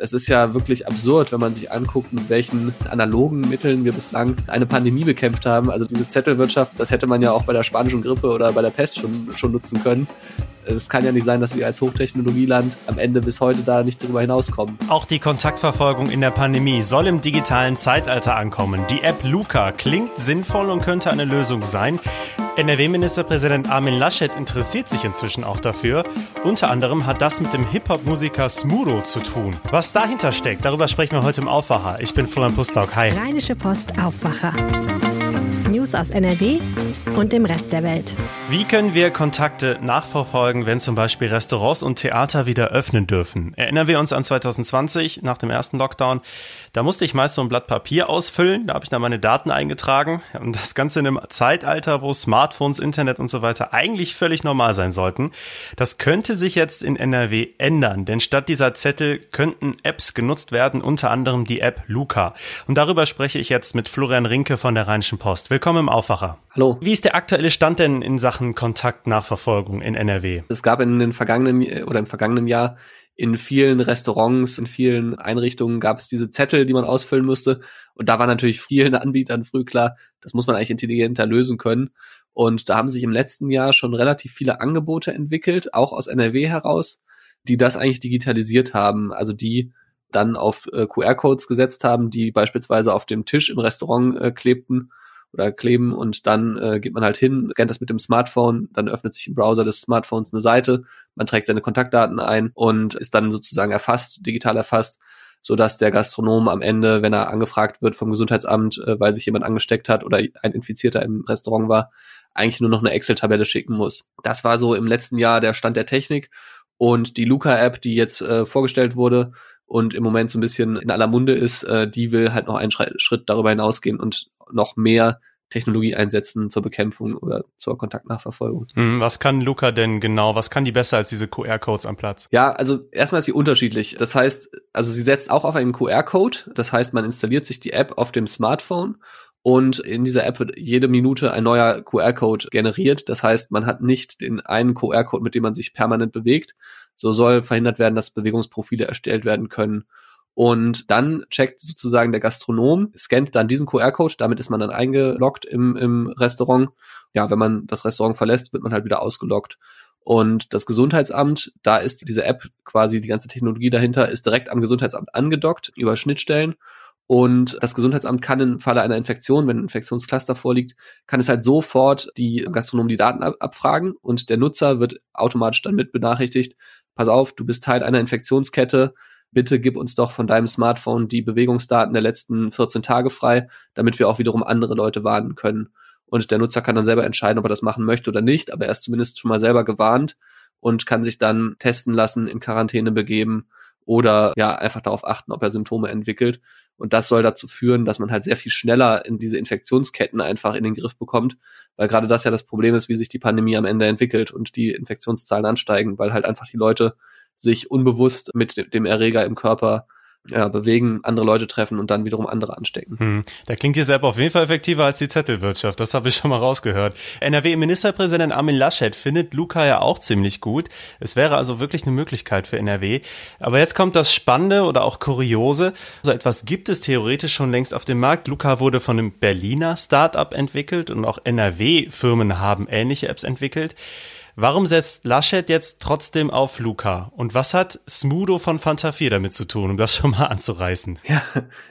Es ist ja wirklich absurd, wenn man sich anguckt, mit welchen analogen Mitteln wir bislang eine Pandemie bekämpft haben. Also diese Zettelwirtschaft, das hätte man ja auch bei der spanischen Grippe oder bei der Pest schon, schon nutzen können. Es kann ja nicht sein, dass wir als Hochtechnologieland am Ende bis heute da nicht darüber hinauskommen. Auch die Kontaktverfolgung in der Pandemie soll im digitalen Zeitalter ankommen. Die App Luca klingt sinnvoll und könnte eine Lösung sein. NRW-Ministerpräsident Armin Laschet interessiert sich inzwischen auch dafür. Unter anderem hat das mit dem Hip-Hop-Musiker Smudo zu tun. Was dahinter steckt, darüber sprechen wir heute im Aufwacher. Ich bin Florian Pustlauk. Hi. Rheinische Post Aufwacher. News aus NRW und dem Rest der Welt. Wie können wir Kontakte nachverfolgen, wenn zum Beispiel Restaurants und Theater wieder öffnen dürfen? Erinnern wir uns an 2020 nach dem ersten Lockdown. Da musste ich meist so ein Blatt Papier ausfüllen, da habe ich dann meine Daten eingetragen und das Ganze in einem Zeitalter, wo Smartphones, Internet und so weiter eigentlich völlig normal sein sollten. Das könnte sich jetzt in NRW ändern, denn statt dieser Zettel könnten Apps genutzt werden, unter anderem die App Luca. Und darüber spreche ich jetzt mit Florian Rinke von der Rheinischen Post. Willkommen im Aufwacher. Hallo. Wie ist der aktuelle Stand denn in Sachen Kontaktnachverfolgung in NRW? Es gab in den vergangenen oder im vergangenen Jahr in vielen Restaurants, in vielen Einrichtungen gab es diese Zettel, die man ausfüllen musste. Und da war natürlich vielen Anbietern früh klar, das muss man eigentlich intelligenter lösen können. Und da haben sich im letzten Jahr schon relativ viele Angebote entwickelt, auch aus NRW heraus, die das eigentlich digitalisiert haben. Also die dann auf äh, QR-Codes gesetzt haben, die beispielsweise auf dem Tisch im Restaurant äh, klebten oder kleben und dann äh, geht man halt hin, scannt das mit dem Smartphone, dann öffnet sich im Browser des Smartphones eine Seite, man trägt seine Kontaktdaten ein und ist dann sozusagen erfasst, digital erfasst, so dass der Gastronom am Ende, wenn er angefragt wird vom Gesundheitsamt, äh, weil sich jemand angesteckt hat oder ein Infizierter im Restaurant war, eigentlich nur noch eine Excel-Tabelle schicken muss. Das war so im letzten Jahr der Stand der Technik und die Luca-App, die jetzt äh, vorgestellt wurde, und im Moment so ein bisschen in aller Munde ist, äh, die will halt noch einen Schritt darüber hinausgehen und noch mehr Technologie einsetzen zur Bekämpfung oder zur Kontaktnachverfolgung. Hm, was kann Luca denn genau? Was kann die besser als diese QR-Codes am Platz? Ja, also erstmal ist sie unterschiedlich. Das heißt, also sie setzt auch auf einen QR-Code. Das heißt, man installiert sich die App auf dem Smartphone und in dieser App wird jede Minute ein neuer QR-Code generiert. Das heißt, man hat nicht den einen QR-Code, mit dem man sich permanent bewegt. So soll verhindert werden, dass Bewegungsprofile erstellt werden können und dann checkt sozusagen der Gastronom, scannt dann diesen QR-Code, damit ist man dann eingeloggt im, im Restaurant. Ja, wenn man das Restaurant verlässt, wird man halt wieder ausgeloggt. Und das Gesundheitsamt, da ist diese App quasi, die ganze Technologie dahinter, ist direkt am Gesundheitsamt angedockt über Schnittstellen. Und das Gesundheitsamt kann im Falle einer Infektion, wenn ein Infektionscluster vorliegt, kann es halt sofort die Gastronomen die Daten ab abfragen und der Nutzer wird automatisch dann mit benachrichtigt, pass auf, du bist Teil einer Infektionskette, bitte gib uns doch von deinem Smartphone die Bewegungsdaten der letzten 14 Tage frei, damit wir auch wiederum andere Leute warnen können. Und der Nutzer kann dann selber entscheiden, ob er das machen möchte oder nicht, aber er ist zumindest schon mal selber gewarnt und kann sich dann testen lassen, in Quarantäne begeben oder ja, einfach darauf achten, ob er Symptome entwickelt. Und das soll dazu führen, dass man halt sehr viel schneller in diese Infektionsketten einfach in den Griff bekommt, weil gerade das ja das Problem ist, wie sich die Pandemie am Ende entwickelt und die Infektionszahlen ansteigen, weil halt einfach die Leute sich unbewusst mit dem Erreger im Körper ja, bewegen, andere Leute treffen und dann wiederum andere anstecken. Hm. Da klingt die App auf jeden Fall effektiver als die Zettelwirtschaft. Das habe ich schon mal rausgehört. NRW-Ministerpräsident Armin Laschet findet Luca ja auch ziemlich gut. Es wäre also wirklich eine Möglichkeit für NRW. Aber jetzt kommt das Spannende oder auch Kuriose. So etwas gibt es theoretisch schon längst auf dem Markt. Luca wurde von einem Berliner Startup entwickelt und auch NRW-Firmen haben ähnliche Apps entwickelt. Warum setzt Laschet jetzt trotzdem auf Luca? Und was hat Smudo von Fanta 4 damit zu tun, um das schon mal anzureißen? Ja,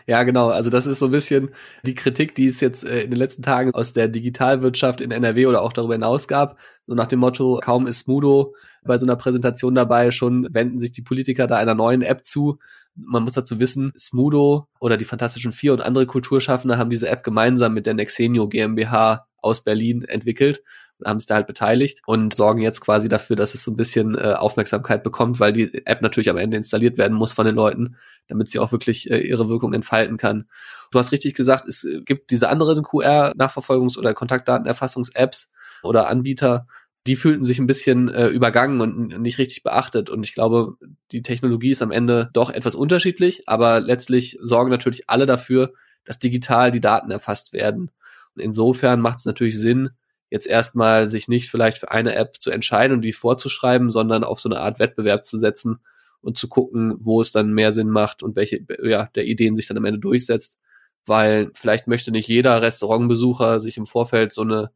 ja, genau. Also das ist so ein bisschen die Kritik, die es jetzt äh, in den letzten Tagen aus der Digitalwirtschaft in NRW oder auch darüber hinaus gab. So nach dem Motto, kaum ist Smudo bei so einer Präsentation dabei, schon wenden sich die Politiker da einer neuen App zu. Man muss dazu wissen, Smudo oder die Fantastischen Vier und andere Kulturschaffende haben diese App gemeinsam mit der Nexenio GmbH aus Berlin entwickelt haben sich da halt beteiligt und sorgen jetzt quasi dafür, dass es so ein bisschen äh, Aufmerksamkeit bekommt, weil die App natürlich am Ende installiert werden muss von den Leuten, damit sie auch wirklich äh, ihre Wirkung entfalten kann. Du hast richtig gesagt, es gibt diese anderen QR-Nachverfolgungs- oder Kontaktdatenerfassungs-Apps oder Anbieter, die fühlten sich ein bisschen äh, übergangen und nicht richtig beachtet. Und ich glaube, die Technologie ist am Ende doch etwas unterschiedlich, aber letztlich sorgen natürlich alle dafür, dass digital die Daten erfasst werden. Und insofern macht es natürlich Sinn, jetzt erstmal sich nicht vielleicht für eine App zu entscheiden und die vorzuschreiben, sondern auf so eine Art Wettbewerb zu setzen und zu gucken, wo es dann mehr Sinn macht und welche ja, der Ideen sich dann am Ende durchsetzt. Weil vielleicht möchte nicht jeder Restaurantbesucher sich im Vorfeld so eine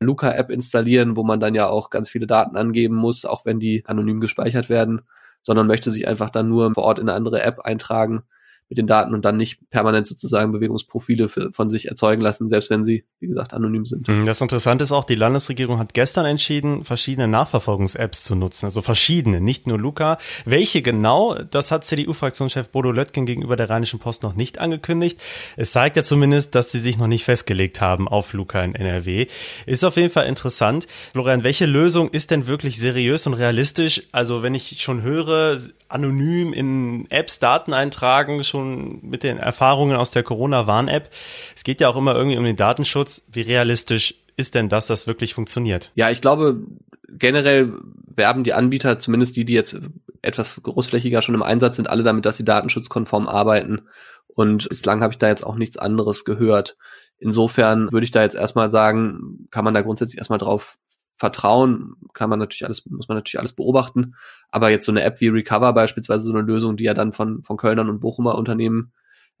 Luca-App installieren, wo man dann ja auch ganz viele Daten angeben muss, auch wenn die anonym gespeichert werden, sondern möchte sich einfach dann nur vor Ort in eine andere App eintragen mit den Daten und dann nicht permanent sozusagen Bewegungsprofile für, von sich erzeugen lassen, selbst wenn sie, wie gesagt, anonym sind. Hm, das Interessante ist auch, die Landesregierung hat gestern entschieden, verschiedene Nachverfolgungs-Apps zu nutzen, also verschiedene, nicht nur Luca. Welche genau, das hat CDU-Fraktionschef Bodo Löttgen gegenüber der Rheinischen Post noch nicht angekündigt. Es zeigt ja zumindest, dass sie sich noch nicht festgelegt haben auf Luca in NRW. Ist auf jeden Fall interessant. Florian, welche Lösung ist denn wirklich seriös und realistisch? Also wenn ich schon höre, anonym in Apps Daten eintragen, schon mit den Erfahrungen aus der Corona-Warn-App. Es geht ja auch immer irgendwie um den Datenschutz. Wie realistisch ist denn, dass das wirklich funktioniert? Ja, ich glaube, generell werben die Anbieter, zumindest die, die jetzt etwas großflächiger schon im Einsatz sind, alle damit, dass sie datenschutzkonform arbeiten. Und bislang habe ich da jetzt auch nichts anderes gehört. Insofern würde ich da jetzt erstmal sagen, kann man da grundsätzlich erstmal drauf Vertrauen kann man natürlich alles, muss man natürlich alles beobachten. Aber jetzt so eine App wie Recover beispielsweise, so eine Lösung, die ja dann von, von Kölnern und Bochumer Unternehmen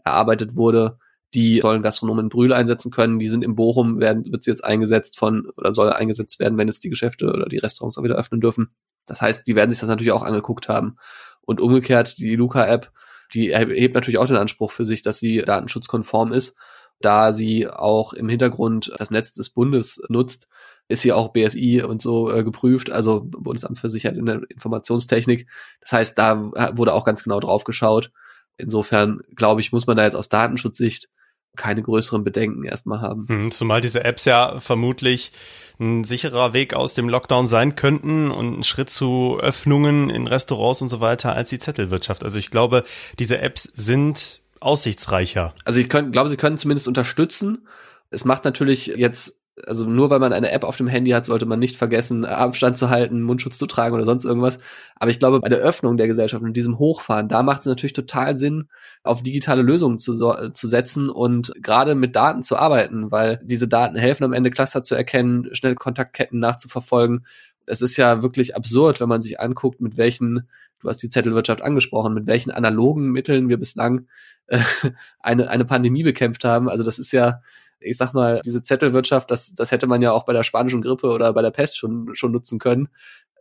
erarbeitet wurde, die sollen Gastronomen in Brühl einsetzen können. Die sind in Bochum, werden, wird sie jetzt eingesetzt von, oder soll eingesetzt werden, wenn es die Geschäfte oder die Restaurants auch wieder öffnen dürfen. Das heißt, die werden sich das natürlich auch angeguckt haben. Und umgekehrt, die Luca-App, die erhebt natürlich auch den Anspruch für sich, dass sie datenschutzkonform ist, da sie auch im Hintergrund das Netz des Bundes nutzt, ist sie auch BSI und so äh, geprüft, also Bundesamt für Sicherheit in der Informationstechnik. Das heißt, da wurde auch ganz genau drauf geschaut. Insofern, glaube ich, muss man da jetzt aus Datenschutzsicht keine größeren Bedenken erstmal haben. Hm, zumal diese Apps ja vermutlich ein sicherer Weg aus dem Lockdown sein könnten und ein Schritt zu Öffnungen in Restaurants und so weiter als die Zettelwirtschaft. Also ich glaube, diese Apps sind aussichtsreicher. Also ich können, glaube, sie können zumindest unterstützen. Es macht natürlich jetzt also nur weil man eine App auf dem Handy hat, sollte man nicht vergessen, Abstand zu halten, Mundschutz zu tragen oder sonst irgendwas. Aber ich glaube, bei der Öffnung der Gesellschaft und diesem Hochfahren, da macht es natürlich total Sinn, auf digitale Lösungen zu, zu setzen und gerade mit Daten zu arbeiten, weil diese Daten helfen am Ende Cluster zu erkennen, schnell Kontaktketten nachzuverfolgen. Es ist ja wirklich absurd, wenn man sich anguckt, mit welchen, du hast die Zettelwirtschaft angesprochen, mit welchen analogen Mitteln wir bislang äh, eine, eine Pandemie bekämpft haben. Also das ist ja, ich sag mal, diese Zettelwirtschaft, das, das hätte man ja auch bei der spanischen Grippe oder bei der Pest schon, schon nutzen können.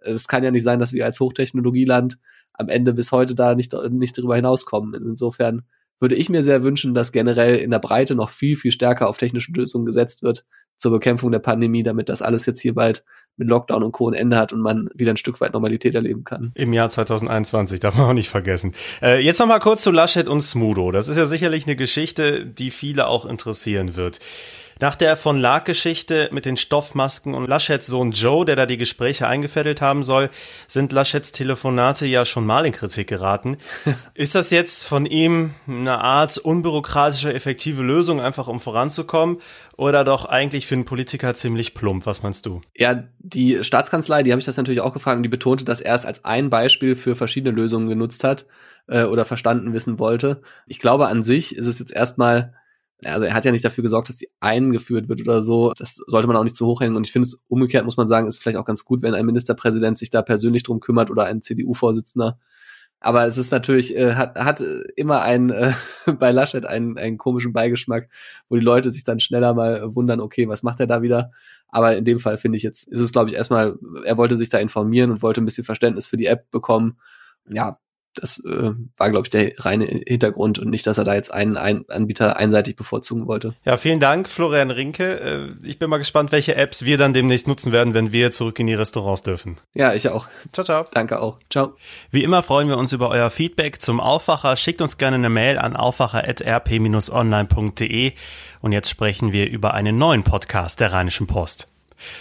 Es kann ja nicht sein, dass wir als Hochtechnologieland am Ende bis heute da nicht, nicht darüber hinauskommen. Insofern würde ich mir sehr wünschen, dass generell in der Breite noch viel, viel stärker auf technische Lösungen gesetzt wird zur Bekämpfung der Pandemie, damit das alles jetzt hier bald mit Lockdown und Co. ein Ende hat und man wieder ein Stück weit Normalität erleben kann. Im Jahr 2021, darf man auch nicht vergessen. Äh, jetzt noch mal kurz zu Laschet und Smudo. Das ist ja sicherlich eine Geschichte, die viele auch interessieren wird. Nach der von Lark-Geschichte mit den Stoffmasken und Laschets Sohn Joe, der da die Gespräche eingefädelt haben soll, sind Laschets Telefonate ja schon mal in Kritik geraten. Ist das jetzt von ihm eine Art unbürokratische, effektive Lösung, einfach um voranzukommen? Oder doch eigentlich für einen Politiker ziemlich plump? Was meinst du? Ja, die Staatskanzlei, die habe ich das natürlich auch gefragt und die betonte, dass er es als ein Beispiel für verschiedene Lösungen genutzt hat äh, oder verstanden wissen wollte. Ich glaube, an sich ist es jetzt erstmal also er hat ja nicht dafür gesorgt, dass die eingeführt wird oder so. Das sollte man auch nicht zu hoch hängen. Und ich finde es umgekehrt, muss man sagen, ist vielleicht auch ganz gut, wenn ein Ministerpräsident sich da persönlich drum kümmert oder ein CDU-Vorsitzender. Aber es ist natürlich, äh, hat, hat immer ein, äh, bei Laschet einen, einen komischen Beigeschmack, wo die Leute sich dann schneller mal wundern, okay, was macht er da wieder? Aber in dem Fall finde ich jetzt, ist es, glaube ich, erstmal, er wollte sich da informieren und wollte ein bisschen Verständnis für die App bekommen. Ja, das äh, war, glaube ich, der reine Hintergrund und nicht, dass er da jetzt einen, einen Anbieter einseitig bevorzugen wollte. Ja, vielen Dank, Florian Rinke. Äh, ich bin mal gespannt, welche Apps wir dann demnächst nutzen werden, wenn wir zurück in die Restaurants dürfen. Ja, ich auch. Ciao, ciao. Danke auch. Ciao. Wie immer freuen wir uns über euer Feedback zum Aufwacher. Schickt uns gerne eine Mail an aufwacher.rp-online.de und jetzt sprechen wir über einen neuen Podcast der Rheinischen Post.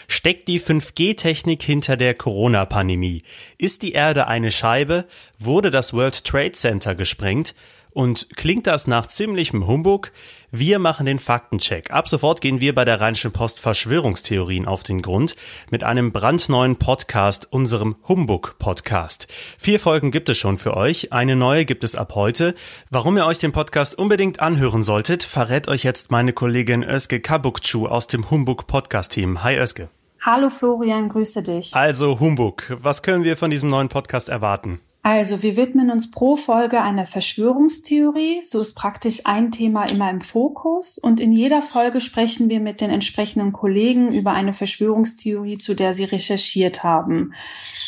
Steckt die 5G-Technik hinter der Corona-Pandemie? Ist die Erde eine Scheibe? Wurde das World Trade Center gesprengt? Und klingt das nach ziemlichem Humbug? Wir machen den Faktencheck. Ab sofort gehen wir bei der Rheinischen Post Verschwörungstheorien auf den Grund mit einem brandneuen Podcast, unserem Humbug-Podcast. Vier Folgen gibt es schon für euch. Eine neue gibt es ab heute. Warum ihr euch den Podcast unbedingt anhören solltet, verrät euch jetzt meine Kollegin Özge Kabukcu aus dem Humbug-Podcast-Team. Hi Özge. Hallo Florian, grüße dich. Also Humbug, was können wir von diesem neuen Podcast erwarten? Also, wir widmen uns pro Folge einer Verschwörungstheorie. So ist praktisch ein Thema immer im Fokus. Und in jeder Folge sprechen wir mit den entsprechenden Kollegen über eine Verschwörungstheorie, zu der sie recherchiert haben.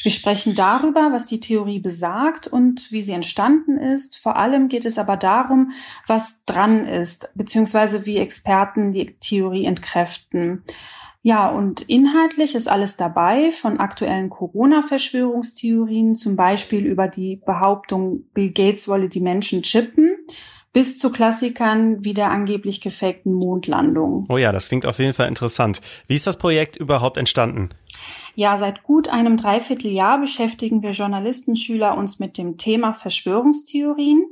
Wir sprechen darüber, was die Theorie besagt und wie sie entstanden ist. Vor allem geht es aber darum, was dran ist, beziehungsweise wie Experten die Theorie entkräften. Ja, und inhaltlich ist alles dabei, von aktuellen Corona-Verschwörungstheorien, zum Beispiel über die Behauptung, Bill Gates wolle die Menschen chippen, bis zu Klassikern wie der angeblich gefakten Mondlandung. Oh ja, das klingt auf jeden Fall interessant. Wie ist das Projekt überhaupt entstanden? Ja, seit gut einem Dreivierteljahr beschäftigen wir Journalistenschüler uns mit dem Thema Verschwörungstheorien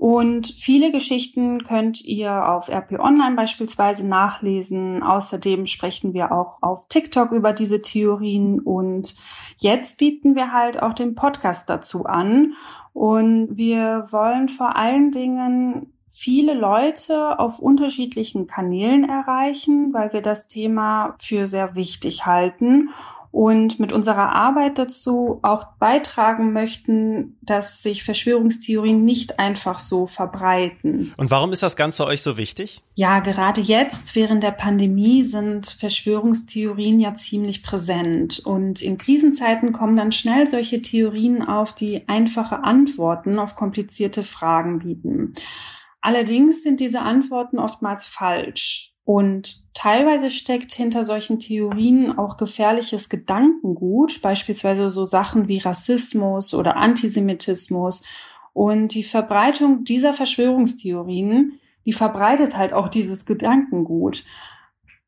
und viele Geschichten könnt ihr auf RP Online beispielsweise nachlesen. Außerdem sprechen wir auch auf TikTok über diese Theorien und jetzt bieten wir halt auch den Podcast dazu an. Und wir wollen vor allen Dingen viele Leute auf unterschiedlichen Kanälen erreichen, weil wir das Thema für sehr wichtig halten und mit unserer Arbeit dazu auch beitragen möchten, dass sich Verschwörungstheorien nicht einfach so verbreiten. Und warum ist das Ganze euch so wichtig? Ja, gerade jetzt während der Pandemie sind Verschwörungstheorien ja ziemlich präsent und in Krisenzeiten kommen dann schnell solche Theorien auf, die einfache Antworten auf komplizierte Fragen bieten. Allerdings sind diese Antworten oftmals falsch. Und teilweise steckt hinter solchen Theorien auch gefährliches Gedankengut, beispielsweise so Sachen wie Rassismus oder Antisemitismus. Und die Verbreitung dieser Verschwörungstheorien, die verbreitet halt auch dieses Gedankengut.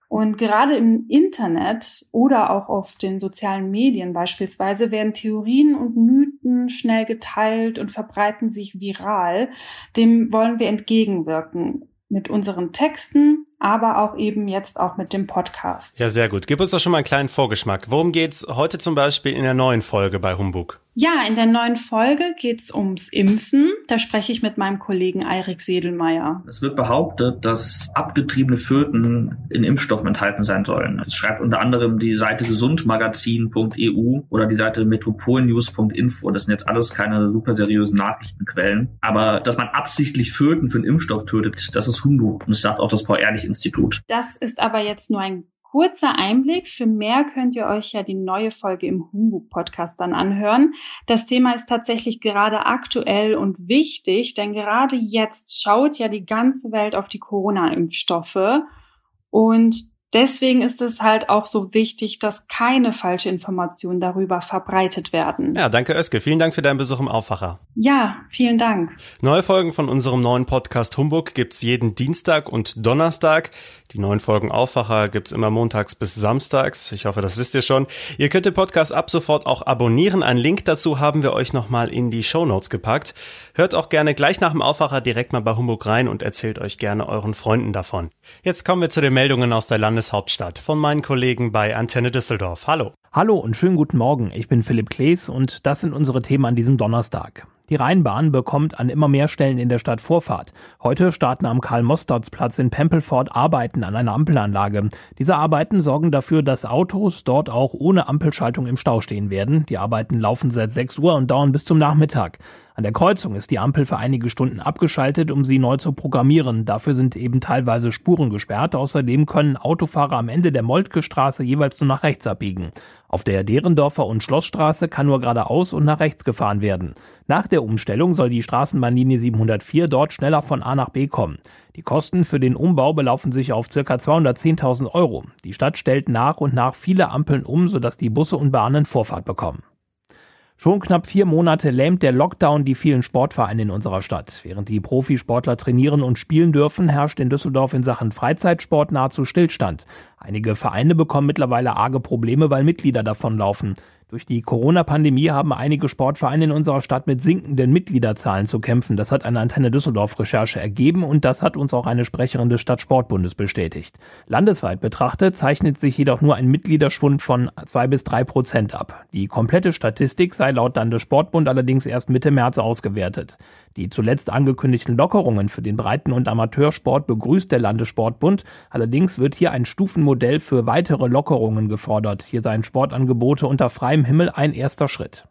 Und gerade im Internet oder auch auf den sozialen Medien beispielsweise werden Theorien und Mythen schnell geteilt und verbreiten sich viral. Dem wollen wir entgegenwirken mit unseren Texten, aber auch eben jetzt auch mit dem Podcast. Ja, sehr gut. Gib uns doch schon mal einen kleinen Vorgeschmack. Worum geht's heute zum Beispiel in der neuen Folge bei Humbug? Ja, in der neuen Folge geht's ums Impfen. Da spreche ich mit meinem Kollegen Eirik Sedelmeier. Es wird behauptet, dass abgetriebene Föten in Impfstoffen enthalten sein sollen. Es schreibt unter anderem die Seite gesundmagazin.eu oder die Seite metropolnews.info. Das sind jetzt alles keine super seriösen Nachrichtenquellen. Aber dass man absichtlich Föten für einen Impfstoff tötet, das ist Humbug. Und das sagt auch das Paul-Ehrlich-Institut. Das ist aber jetzt nur ein kurzer Einblick. Für mehr könnt ihr euch ja die neue Folge im Humbug-Podcast dann anhören. Das Thema ist tatsächlich gerade aktuell und wichtig, denn gerade jetzt schaut ja die ganze Welt auf die Corona-Impfstoffe. Und Deswegen ist es halt auch so wichtig, dass keine falsche Informationen darüber verbreitet werden. Ja, danke Özge. Vielen Dank für deinen Besuch im Aufwacher. Ja, vielen Dank. Neue Folgen von unserem neuen Podcast Humbug gibt's jeden Dienstag und Donnerstag. Die neuen Folgen Aufwacher gibt's immer montags bis samstags. Ich hoffe, das wisst ihr schon. Ihr könnt den Podcast ab sofort auch abonnieren. Einen Link dazu haben wir euch nochmal in die Show Notes gepackt. Hört auch gerne gleich nach dem Aufwacher direkt mal bei Humbug rein und erzählt euch gerne euren Freunden davon. Jetzt kommen wir zu den Meldungen aus der Landeshauptstadt von meinen Kollegen bei Antenne Düsseldorf. Hallo. Hallo und schönen guten Morgen. Ich bin Philipp Klees und das sind unsere Themen an diesem Donnerstag. Die Rheinbahn bekommt an immer mehr Stellen in der Stadt Vorfahrt. Heute starten am Karl-Mostarz-Platz in Pempelfort Arbeiten an einer Ampelanlage. Diese Arbeiten sorgen dafür, dass Autos dort auch ohne Ampelschaltung im Stau stehen werden. Die Arbeiten laufen seit 6 Uhr und dauern bis zum Nachmittag. An der Kreuzung ist die Ampel für einige Stunden abgeschaltet, um sie neu zu programmieren. Dafür sind eben teilweise Spuren gesperrt. Außerdem können Autofahrer am Ende der Moltke Straße jeweils nur nach rechts abbiegen. Auf der Derendorfer und Schlossstraße kann nur geradeaus und nach rechts gefahren werden. Nach der Umstellung soll die Straßenbahnlinie 704 dort schneller von A nach B kommen. Die Kosten für den Umbau belaufen sich auf ca. 210.000 Euro. Die Stadt stellt nach und nach viele Ampeln um, sodass die Busse und Bahnen Vorfahrt bekommen. Schon knapp vier Monate lähmt der Lockdown die vielen Sportvereine in unserer Stadt. Während die Profisportler trainieren und spielen dürfen, herrscht in Düsseldorf in Sachen Freizeitsport nahezu Stillstand. Einige Vereine bekommen mittlerweile arge Probleme, weil Mitglieder davonlaufen. Durch die Corona-Pandemie haben einige Sportvereine in unserer Stadt mit sinkenden Mitgliederzahlen zu kämpfen. Das hat eine Antenne Düsseldorf-Recherche ergeben und das hat uns auch eine Sprecherin des Stadtsportbundes bestätigt. Landesweit betrachtet zeichnet sich jedoch nur ein Mitgliederschwund von zwei bis drei Prozent ab. Die komplette Statistik sei laut Landessportbund allerdings erst Mitte März ausgewertet. Die zuletzt angekündigten Lockerungen für den Breiten- und Amateursport begrüßt der Landessportbund. Allerdings wird hier ein Stufenmodell für weitere Lockerungen gefordert. Hier seien Sportangebote unter freiem Himmel ein erster Schritt.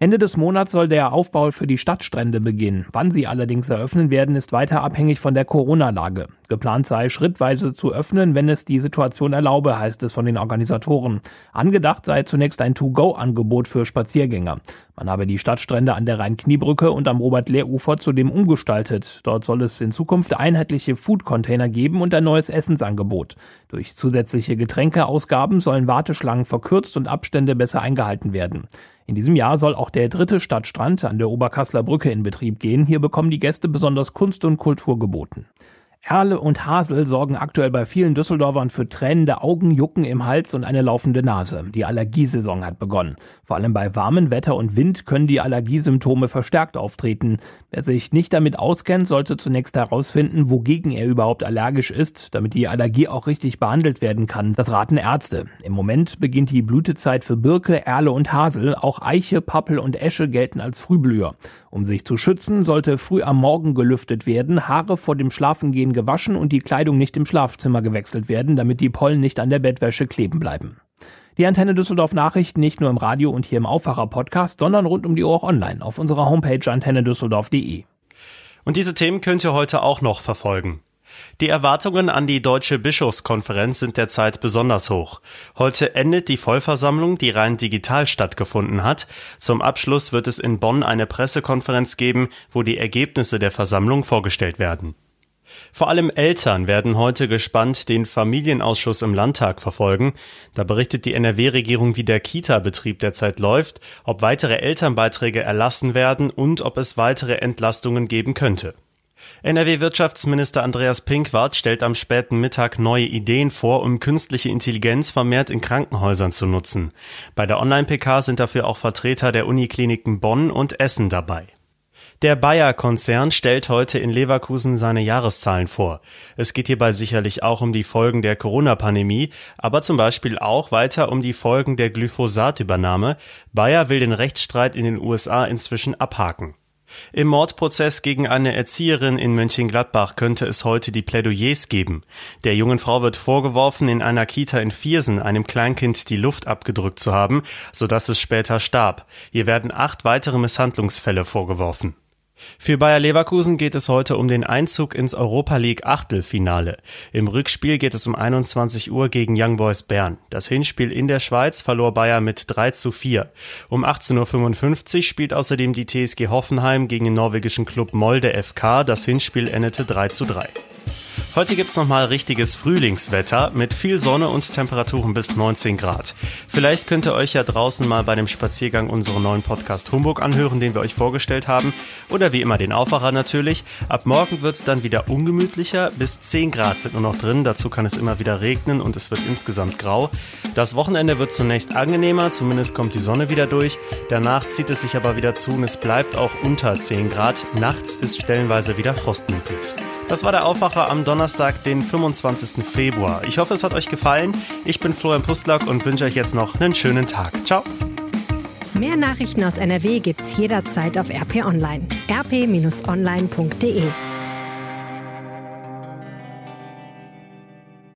Ende des Monats soll der Aufbau für die Stadtstrände beginnen. Wann sie allerdings eröffnen werden, ist weiter abhängig von der Corona-Lage. Geplant sei, schrittweise zu öffnen, wenn es die Situation erlaube, heißt es von den Organisatoren. Angedacht sei zunächst ein To-Go-Angebot für Spaziergänger. Man habe die Stadtstrände an der Rhein-Kniebrücke und am Robert-Lehr-Ufer zudem umgestaltet. Dort soll es in Zukunft einheitliche Food-Container geben und ein neues Essensangebot. Durch zusätzliche Getränkeausgaben sollen Warteschlangen verkürzt und Abstände besser eingehalten werden. In diesem Jahr soll auch der dritte Stadtstrand an der Oberkassler Brücke in Betrieb gehen. Hier bekommen die Gäste besonders Kunst und Kultur geboten. Erle und Hasel sorgen aktuell bei vielen Düsseldorfern für tränende Augen, Jucken im Hals und eine laufende Nase. Die Allergiesaison hat begonnen. Vor allem bei warmem Wetter und Wind können die Allergiesymptome verstärkt auftreten. Wer sich nicht damit auskennt, sollte zunächst herausfinden, wogegen er überhaupt allergisch ist, damit die Allergie auch richtig behandelt werden kann. Das raten Ärzte. Im Moment beginnt die Blütezeit für Birke, Erle und Hasel. Auch Eiche, Pappel und Esche gelten als Frühblüher. Um sich zu schützen, sollte früh am Morgen gelüftet werden, Haare vor dem Schlafengehen gewaschen und die Kleidung nicht im Schlafzimmer gewechselt werden, damit die Pollen nicht an der Bettwäsche kleben bleiben. Die Antenne Düsseldorf Nachrichten nicht nur im Radio und hier im Aufwacher Podcast, sondern rund um die Uhr auch online auf unserer Homepage antennedüsseldorf.de. Und diese Themen könnt ihr heute auch noch verfolgen. Die Erwartungen an die Deutsche Bischofskonferenz sind derzeit besonders hoch. Heute endet die Vollversammlung, die rein digital stattgefunden hat. Zum Abschluss wird es in Bonn eine Pressekonferenz geben, wo die Ergebnisse der Versammlung vorgestellt werden. Vor allem Eltern werden heute gespannt den Familienausschuss im Landtag verfolgen. Da berichtet die NRW-Regierung, wie der Kita-Betrieb derzeit läuft, ob weitere Elternbeiträge erlassen werden und ob es weitere Entlastungen geben könnte. NRW-Wirtschaftsminister Andreas Pinkwart stellt am späten Mittag neue Ideen vor, um künstliche Intelligenz vermehrt in Krankenhäusern zu nutzen. Bei der Online-PK sind dafür auch Vertreter der Unikliniken Bonn und Essen dabei. Der Bayer-Konzern stellt heute in Leverkusen seine Jahreszahlen vor. Es geht hierbei sicherlich auch um die Folgen der Corona-Pandemie, aber zum Beispiel auch weiter um die Folgen der Glyphosat-Übernahme. Bayer will den Rechtsstreit in den USA inzwischen abhaken. Im Mordprozess gegen eine Erzieherin in Mönchengladbach könnte es heute die Plädoyers geben. Der jungen Frau wird vorgeworfen, in einer Kita in Viersen einem Kleinkind die Luft abgedrückt zu haben, sodass es später starb. Ihr werden acht weitere Misshandlungsfälle vorgeworfen. Für Bayer Leverkusen geht es heute um den Einzug ins Europa League Achtelfinale. Im Rückspiel geht es um 21 Uhr gegen Young Boys Bern. Das Hinspiel in der Schweiz verlor Bayer mit 3 zu 4. Um 18.55 Uhr spielt außerdem die TSG Hoffenheim gegen den norwegischen Club Molde FK. Das Hinspiel endete 3 zu 3. Heute gibt's nochmal richtiges Frühlingswetter mit viel Sonne und Temperaturen bis 19 Grad. Vielleicht könnt ihr euch ja draußen mal bei dem Spaziergang unseren neuen Podcast Humbug anhören, den wir euch vorgestellt haben. Oder wie immer den Aufwacher natürlich. Ab morgen wird's dann wieder ungemütlicher. Bis 10 Grad sind nur noch drin. Dazu kann es immer wieder regnen und es wird insgesamt grau. Das Wochenende wird zunächst angenehmer, zumindest kommt die Sonne wieder durch. Danach zieht es sich aber wieder zu und es bleibt auch unter 10 Grad. Nachts ist stellenweise wieder Frost möglich. Das war der Aufwacher am Donnerstag, den 25. Februar. Ich hoffe, es hat euch gefallen. Ich bin Florian Pustlack und wünsche euch jetzt noch einen schönen Tag. Ciao. Mehr Nachrichten aus NRW gibt's jederzeit auf RP Online. rp-online.de